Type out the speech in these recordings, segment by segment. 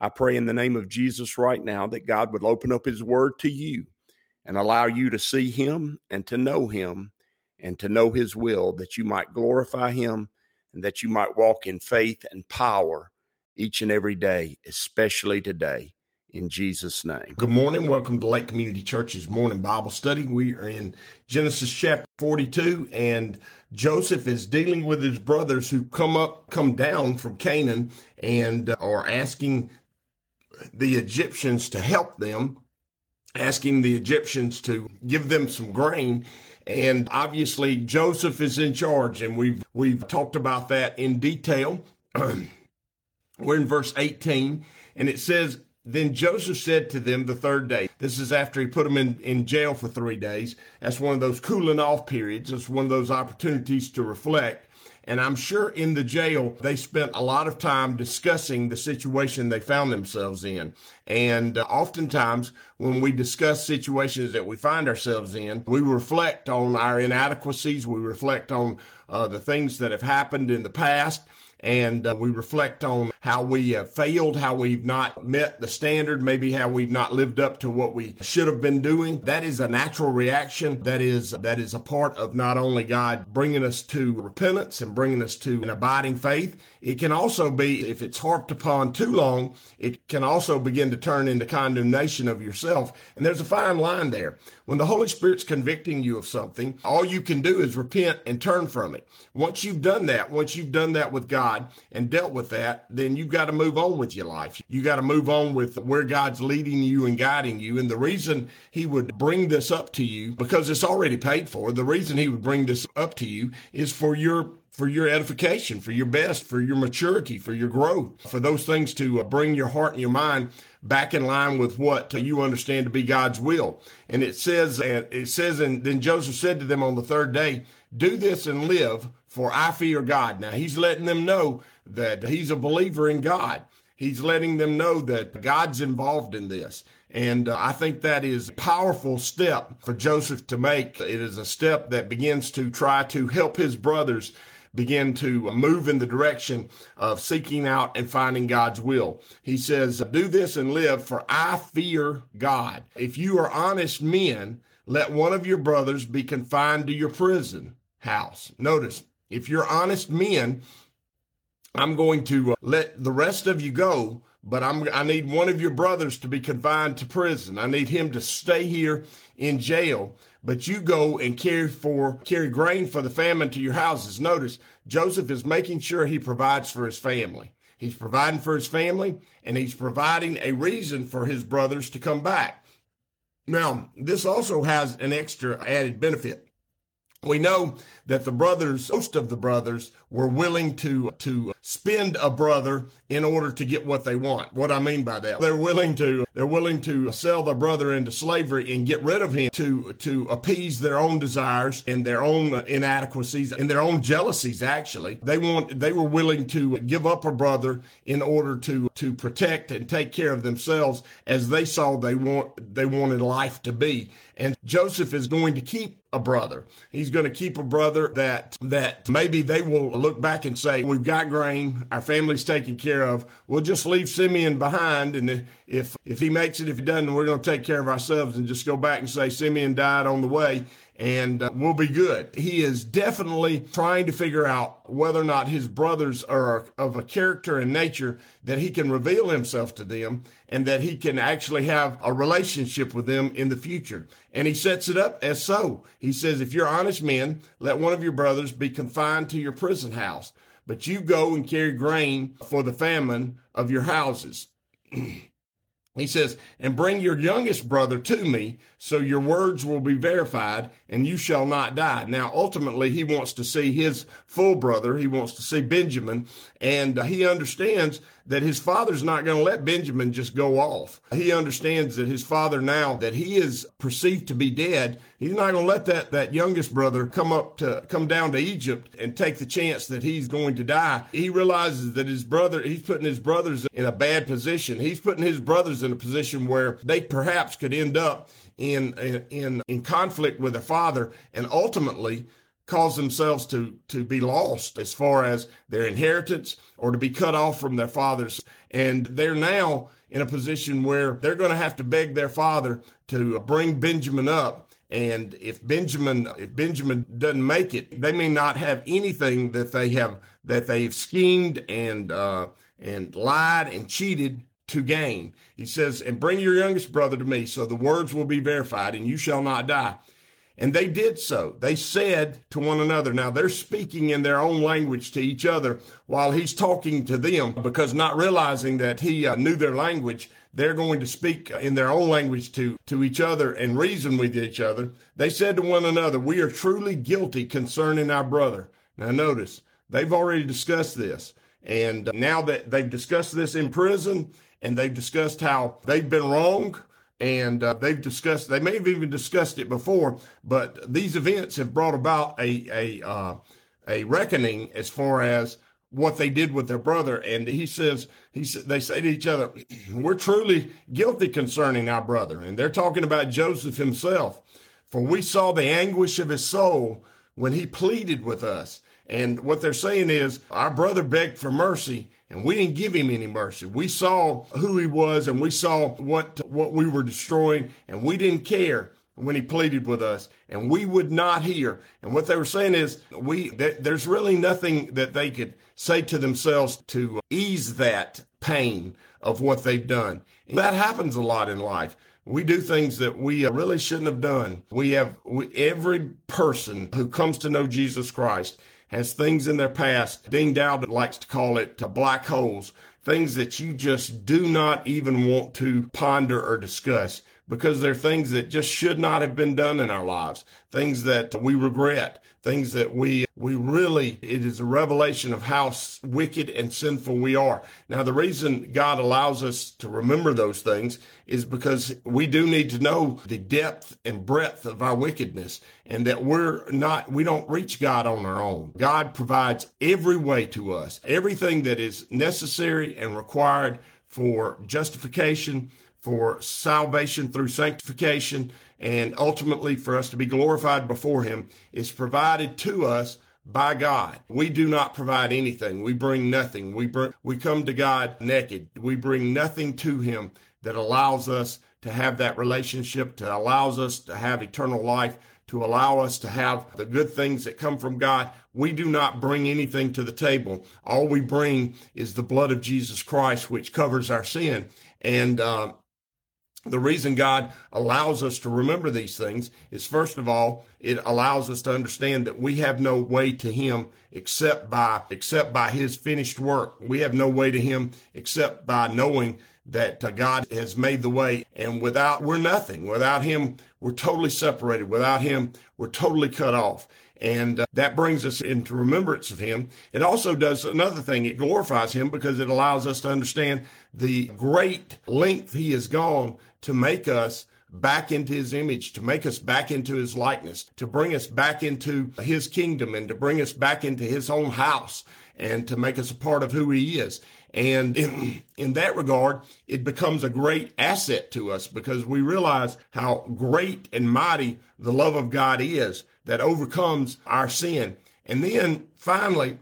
I pray in the name of Jesus right now that God would open up his word to you and allow you to see him and to know him and to know his will, that you might glorify him and that you might walk in faith and power each and every day, especially today. In Jesus' name. Good morning. Welcome to Lake Community Church's morning Bible study. We are in Genesis chapter 42, and Joseph is dealing with his brothers who come up, come down from Canaan, and are asking the Egyptians to help them, asking the Egyptians to give them some grain. And obviously Joseph is in charge, and we've we've talked about that in detail. We're in verse 18, and it says, Then Joseph said to them the third day, this is after he put them in, in jail for three days. That's one of those cooling off periods. It's one of those opportunities to reflect. And I'm sure in the jail, they spent a lot of time discussing the situation they found themselves in. And uh, oftentimes, when we discuss situations that we find ourselves in, we reflect on our inadequacies, we reflect on uh, the things that have happened in the past and uh, we reflect on how we have failed, how we've not met the standard, maybe how we've not lived up to what we should have been doing. That is a natural reaction. That is that is a part of not only God bringing us to repentance and bringing us to an abiding faith. It can also be, if it's harped upon too long, it can also begin to turn into condemnation of yourself. And there's a fine line there. When the Holy Spirit's convicting you of something, all you can do is repent and turn from it. Once you've done that, once you've done that with God and dealt with that, then you've got to move on with your life. You got to move on with where God's leading you and guiding you. And the reason He would bring this up to you, because it's already paid for, the reason He would bring this up to you is for your for your edification, for your best, for your maturity, for your growth, for those things to uh, bring your heart and your mind back in line with what you understand to be God's will. And it says, and it says, and then Joseph said to them on the third day, do this and live for I fear God. Now he's letting them know that he's a believer in God. He's letting them know that God's involved in this. And uh, I think that is a powerful step for Joseph to make. It is a step that begins to try to help his brothers begin to move in the direction of seeking out and finding God's will. He says, Do this and live, for I fear God. If you are honest men, let one of your brothers be confined to your prison house. Notice, if you're honest men, I'm going to uh, let the rest of you go, but I'm I need one of your brothers to be confined to prison. I need him to stay here in jail but you go and carry for carry grain for the famine to your houses. Notice Joseph is making sure he provides for his family. He's providing for his family and he's providing a reason for his brothers to come back. Now, this also has an extra added benefit. We know that the brothers, most of the brothers, were willing to to spend a brother in order to get what they want. What I mean by that, they're willing to they're willing to sell their brother into slavery and get rid of him to to appease their own desires and their own inadequacies and their own jealousies. Actually, they want they were willing to give up a brother in order to to protect and take care of themselves as they saw they want they wanted life to be. And Joseph is going to keep a brother. He's going to keep a brother that that maybe they will look back and say, "We've got grain, our family's taken care of. We'll just leave Simeon behind, and if if he makes it, if he doesn't, we're going to take care of ourselves and just go back and say Simeon died on the way." And uh, we'll be good. He is definitely trying to figure out whether or not his brothers are of a character and nature that he can reveal himself to them and that he can actually have a relationship with them in the future. And he sets it up as so. He says, if you're honest men, let one of your brothers be confined to your prison house, but you go and carry grain for the famine of your houses. He says, and bring your youngest brother to me, so your words will be verified, and you shall not die. Now, ultimately, he wants to see his full brother. He wants to see Benjamin, and he understands that his father's not going to let Benjamin just go off. He understands that his father, now that he is perceived to be dead, he's not going to let that, that youngest brother come up to come down to Egypt and take the chance that he's going to die. He realizes that his brother, he's putting his brothers in a bad position. He's putting his brothers in a position where they perhaps could end up in in in conflict with their father and ultimately cause themselves to to be lost as far as their inheritance or to be cut off from their fathers and they're now in a position where they're going to have to beg their father to bring Benjamin up and if Benjamin if Benjamin doesn't make it they may not have anything that they have that they've schemed and uh, and lied and cheated to gain. He says, And bring your youngest brother to me, so the words will be verified, and you shall not die. And they did so. They said to one another, now they're speaking in their own language to each other while he's talking to them, because not realizing that he uh, knew their language, they're going to speak in their own language to, to each other and reason with each other. They said to one another, We are truly guilty concerning our brother. Now, notice, they've already discussed this. And now that they've discussed this in prison, and they've discussed how they've been wrong and uh, they've discussed they may have even discussed it before but these events have brought about a a uh, a reckoning as far as what they did with their brother. And he says he they say to each other we're truly guilty concerning our brother. And they're talking about Joseph himself. For we saw the anguish of his soul when he pleaded with us. And what they're saying is our brother begged for mercy and we didn't give him any mercy. We saw who he was and we saw what what we were destroying and we didn't care when he pleaded with us and we would not hear. And what they were saying is we th- there's really nothing that they could say to themselves to ease that pain of what they've done. And that happens a lot in life. We do things that we uh, really shouldn't have done. We have we, every person who comes to know Jesus Christ has things in their past. Dean Dowd likes to call it black holes, things that you just do not even want to ponder or discuss because they're things that just should not have been done in our lives, things that we regret, things that we we really it is a revelation of how wicked and sinful we are. Now the reason God allows us to remember those things is because we do need to know the depth and breadth of our wickedness and that we're not we don't reach God on our own. God provides every way to us, everything that is necessary and required for justification, for salvation through sanctification and ultimately for us to be glorified before him is provided to us by God. We do not provide anything. We bring nothing. We bring, we come to God naked. We bring nothing to him that allows us to have that relationship, to allows us to have eternal life, to allow us to have the good things that come from God. We do not bring anything to the table. All we bring is the blood of Jesus Christ, which covers our sin. And uh, the reason God allows us to remember these things is first of all, it allows us to understand that we have no way to him except by except by his finished work. We have no way to him except by knowing that uh, God has made the way and without we're nothing. Without him, we're totally separated. Without him, we're totally cut off. And uh, that brings us into remembrance of him. It also does another thing. It glorifies him because it allows us to understand the great length he has gone to make us back into his image, to make us back into his likeness, to bring us back into his kingdom and to bring us back into his own house and to make us a part of who he is. And in, in that regard, it becomes a great asset to us because we realize how great and mighty the love of God is that overcomes our sin. And then finally,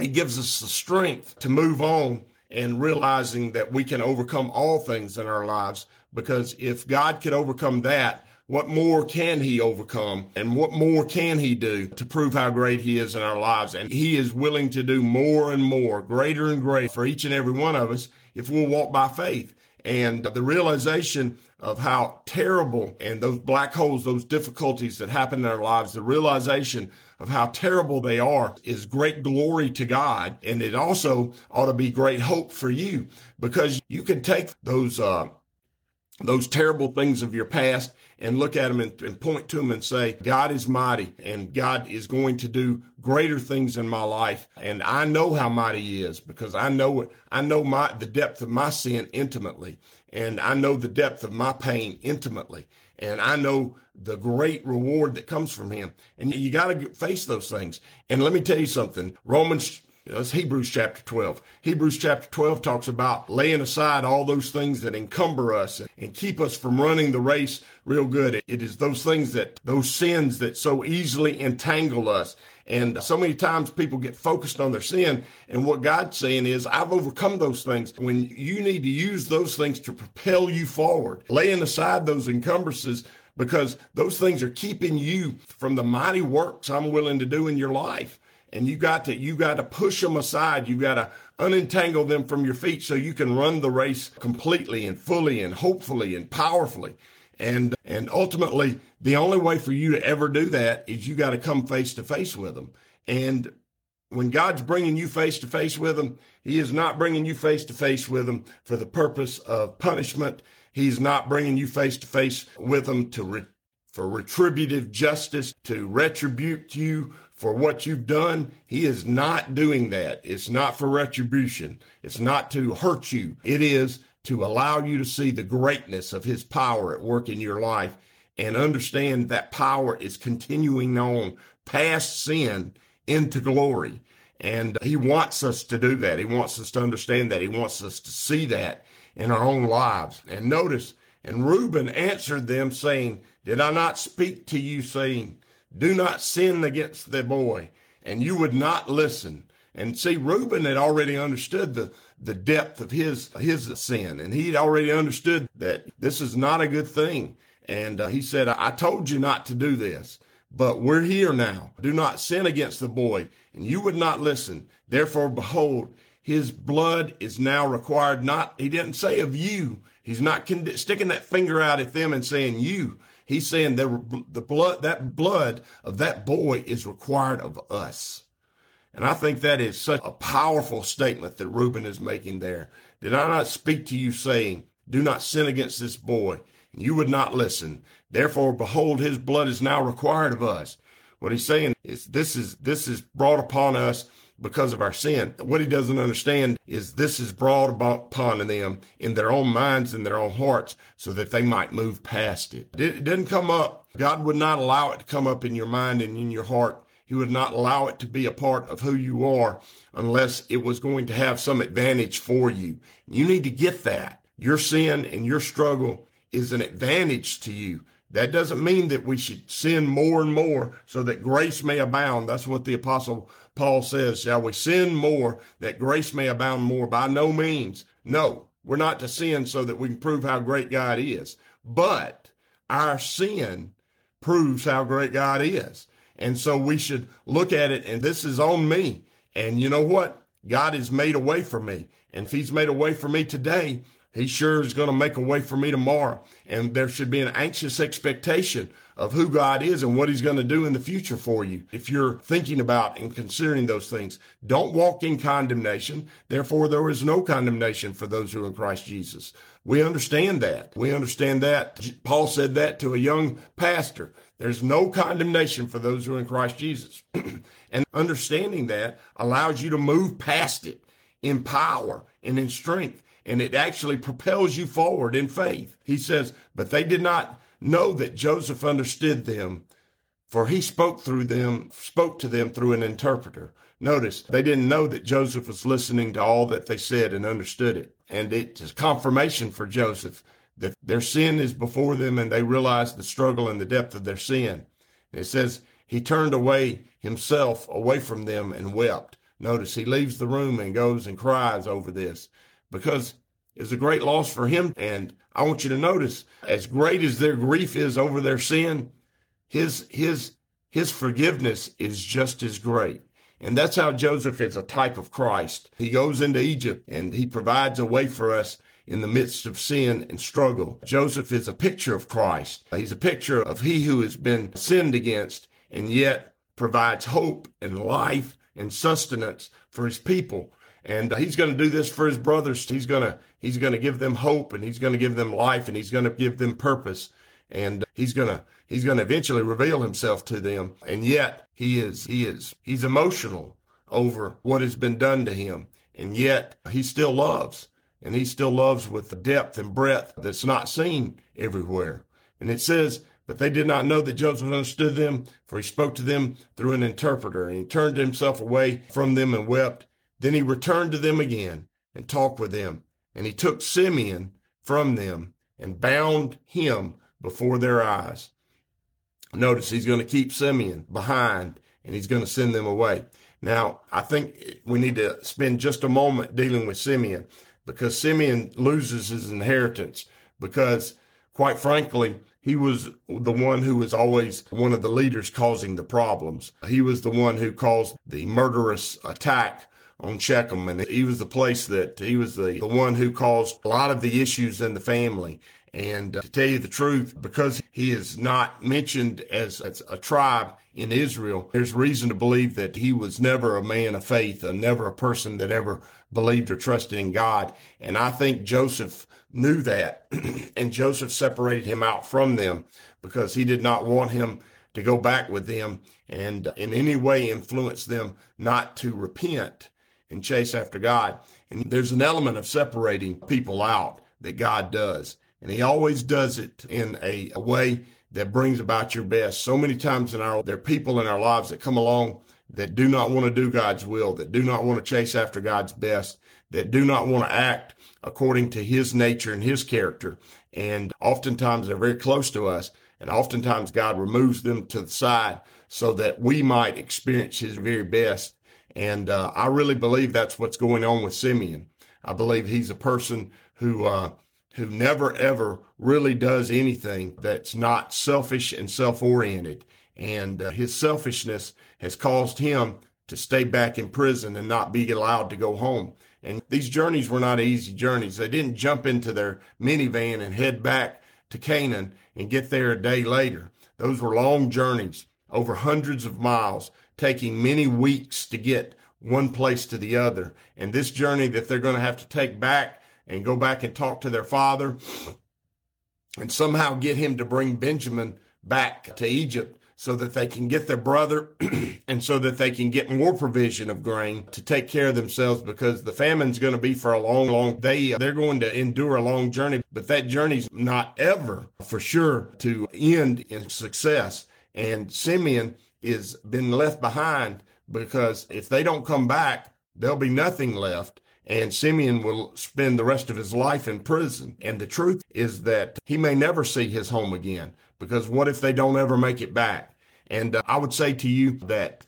it gives us the strength to move on and realizing that we can overcome all things in our lives because if God could overcome that, what more can he overcome and what more can he do to prove how great he is in our lives? And he is willing to do more and more, greater and greater for each and every one of us if we'll walk by faith. And the realization of how terrible and those black holes, those difficulties that happen in our lives, the realization of how terrible they are is great glory to God. And it also ought to be great hope for you because you can take those, uh, those terrible things of your past and look at them and, and, point to them and say, God is mighty and God is going to do greater things in my life. And I know how mighty he is because I know it. I know my, the depth of my sin intimately and I know the depth of my pain intimately. And I know the great reward that comes from him. And you got to face those things. And let me tell you something. Romans that's Hebrews chapter 12. Hebrews chapter 12 talks about laying aside all those things that encumber us and keep us from running the race real good. It is those things that, those sins that so easily entangle us. And so many times people get focused on their sin. And what God's saying is, I've overcome those things. When you need to use those things to propel you forward, laying aside those encumbrances because those things are keeping you from the mighty works I'm willing to do in your life and you got to you got to push them aside. You got to unentangle them from your feet so you can run the race completely and fully and hopefully and powerfully. And and ultimately the only way for you to ever do that is you got to come face to face with them and when god's bringing you face to face with them he is not bringing you face to face with them for the purpose of punishment. He's not bringing you face to face with them to re- for retributive justice to retribute you for what you've done. He is not doing that. It's not for retribution. It's not to hurt you. It is to allow you to see the greatness of his power at work in your life and understand that power is continuing on past sin into glory. And he wants us to do that. He wants us to understand that. He wants us to see that in our own lives. And notice, and Reuben answered them saying, Did I not speak to you saying, do not sin against the boy. And you would not listen. And see, Reuben had already understood the, the depth of his, his sin. And he'd already understood that this is not a good thing. And uh, he said, I told you not to do this, but we're here now. Do not sin against the boy. And you would not listen. Therefore, behold, his blood is now required. Not, he didn't say of you. He's not sticking that finger out at them and saying you, He's saying that the blood, that blood of that boy is required of us. And I think that is such a powerful statement that Reuben is making there. Did I not speak to you saying, do not sin against this boy? And you would not listen. Therefore, behold, his blood is now required of us. What he's saying is this is, this is brought upon us because of our sin. What he doesn't understand is this is brought about upon them in their own minds and their own hearts so that they might move past it. It didn't come up. God would not allow it to come up in your mind and in your heart. He would not allow it to be a part of who you are unless it was going to have some advantage for you. You need to get that. Your sin and your struggle is an advantage to you. That doesn't mean that we should sin more and more so that grace may abound. That's what the apostle Paul says, shall we sin more that grace may abound more? By no means. No, we're not to sin so that we can prove how great God is. But our sin proves how great God is. And so we should look at it and this is on me. And you know what? God has made a way for me. And if he's made a way for me today, he sure is going to make a way for me tomorrow. And there should be an anxious expectation of who God is and what he's going to do in the future for you. If you're thinking about and considering those things, don't walk in condemnation. Therefore, there is no condemnation for those who are in Christ Jesus. We understand that. We understand that. Paul said that to a young pastor. There's no condemnation for those who are in Christ Jesus. and understanding that allows you to move past it in power and in strength. And it actually propels you forward in faith. He says, but they did not know that Joseph understood them, for he spoke through them, spoke to them through an interpreter. Notice they didn't know that Joseph was listening to all that they said and understood it. And it's confirmation for Joseph that their sin is before them and they realize the struggle and the depth of their sin. It says he turned away himself away from them and wept. Notice he leaves the room and goes and cries over this because it's a great loss for him. And I want you to notice, as great as their grief is over their sin, his his his forgiveness is just as great. And that's how Joseph is a type of Christ. He goes into Egypt and he provides a way for us in the midst of sin and struggle. Joseph is a picture of Christ. He's a picture of he who has been sinned against and yet provides hope and life and sustenance for his people. And uh, he's going to do this for his brothers. He's going to he's going to give them hope and he's going to give them life and he's going to give them purpose. And uh, he's going to he's going to eventually reveal himself to them. And yet he is he is he's emotional over what has been done to him. And yet he still loves and he still loves with the depth and breadth that's not seen everywhere. And it says but they did not know that Joseph understood them, for he spoke to them through an interpreter. And he turned himself away from them and wept. Then he returned to them again and talked with them. And he took Simeon from them and bound him before their eyes. Notice he's going to keep Simeon behind and he's going to send them away. Now, I think we need to spend just a moment dealing with Simeon because Simeon loses his inheritance because, quite frankly, he was the one who was always one of the leaders causing the problems. He was the one who caused the murderous attack on Shechem. And he was the place that he was the, the one who caused a lot of the issues in the family. And uh, to tell you the truth, because he is not mentioned as, as, a tribe in Israel, there's reason to believe that he was never a man of faith and never a person that ever believed or trusted in God. And I think Joseph knew that, and Joseph separated him out from them because he did not want him to go back with them and in any way influence them not to repent and chase after God. And there's an element of separating people out that God does. And he always does it in a, a way that brings about your best. So many times in our, there are people in our lives that come along that do not want to do God's will, that do not want to chase after God's best, that do not want to act according to his nature and his character. And oftentimes they're very close to us. And oftentimes God removes them to the side so that we might experience his very best. And uh, I really believe that's what's going on with Simeon. I believe he's a person who, uh, who never ever really does anything that's not selfish and self oriented. And uh, his selfishness has caused him to stay back in prison and not be allowed to go home. And these journeys were not easy journeys. They didn't jump into their minivan and head back to Canaan and get there a day later. Those were long journeys over hundreds of miles, taking many weeks to get one place to the other. And this journey that they're going to have to take back and go back and talk to their father and somehow get him to bring Benjamin back to Egypt so that they can get their brother and so that they can get more provision of grain to take care of themselves because the famine's going to be for a long long they uh, they're going to endure a long journey but that journey's not ever for sure to end in success and Simeon is been left behind because if they don't come back there'll be nothing left and Simeon will spend the rest of his life in prison. And the truth is that he may never see his home again because what if they don't ever make it back? And uh, I would say to you that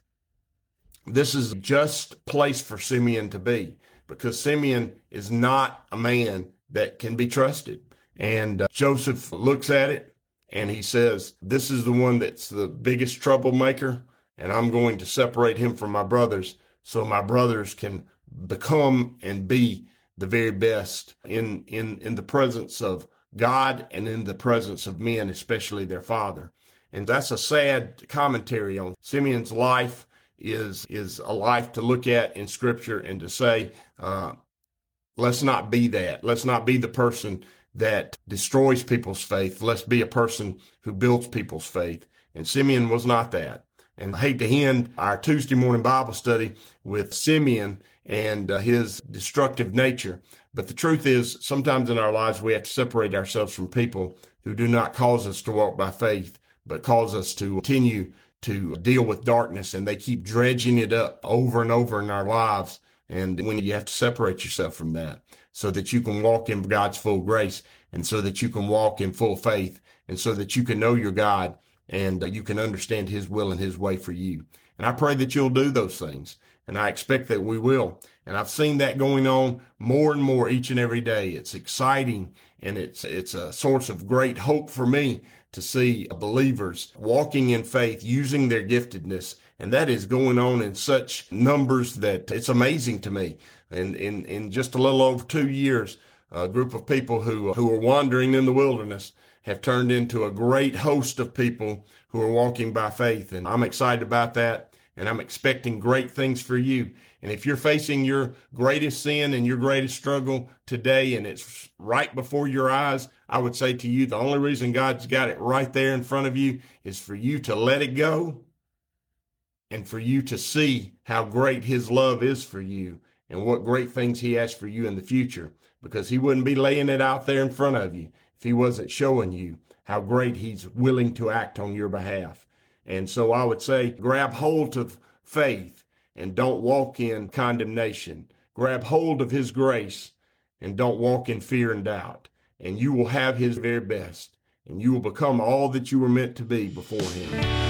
this is just place for Simeon to be because Simeon is not a man that can be trusted. And uh, Joseph looks at it and he says, This is the one that's the biggest troublemaker, and I'm going to separate him from my brothers so my brothers can become and be the very best in, in, in the presence of God and in the presence of men, especially their father. And that's a sad commentary on Simeon's life is, is a life to look at in scripture and to say, uh, let's not be that. Let's not be the person that destroys people's faith. Let's be a person who builds people's faith. And Simeon was not that. And I hate to end our Tuesday morning Bible study with Simeon and uh, his destructive nature. But the truth is, sometimes in our lives, we have to separate ourselves from people who do not cause us to walk by faith, but cause us to continue to deal with darkness. And they keep dredging it up over and over in our lives. And when you have to separate yourself from that so that you can walk in God's full grace and so that you can walk in full faith and so that you can know your God and you can understand his will and his way for you. And I pray that you'll do those things. And I expect that we will. And I've seen that going on more and more each and every day. It's exciting and it's, it's a source of great hope for me to see believers walking in faith, using their giftedness. And that is going on in such numbers that it's amazing to me. And in, in just a little over two years, a group of people who, uh, who are wandering in the wilderness have turned into a great host of people who are walking by faith. And I'm excited about that. And I'm expecting great things for you. And if you're facing your greatest sin and your greatest struggle today, and it's right before your eyes, I would say to you, the only reason God's got it right there in front of you is for you to let it go and for you to see how great His love is for you and what great things He has for you in the future. Because He wouldn't be laying it out there in front of you if He wasn't showing you how great He's willing to act on your behalf. And so I would say, grab hold of faith and don't walk in condemnation. Grab hold of His grace and don't walk in fear and doubt. And you will have His very best. And you will become all that you were meant to be before Him.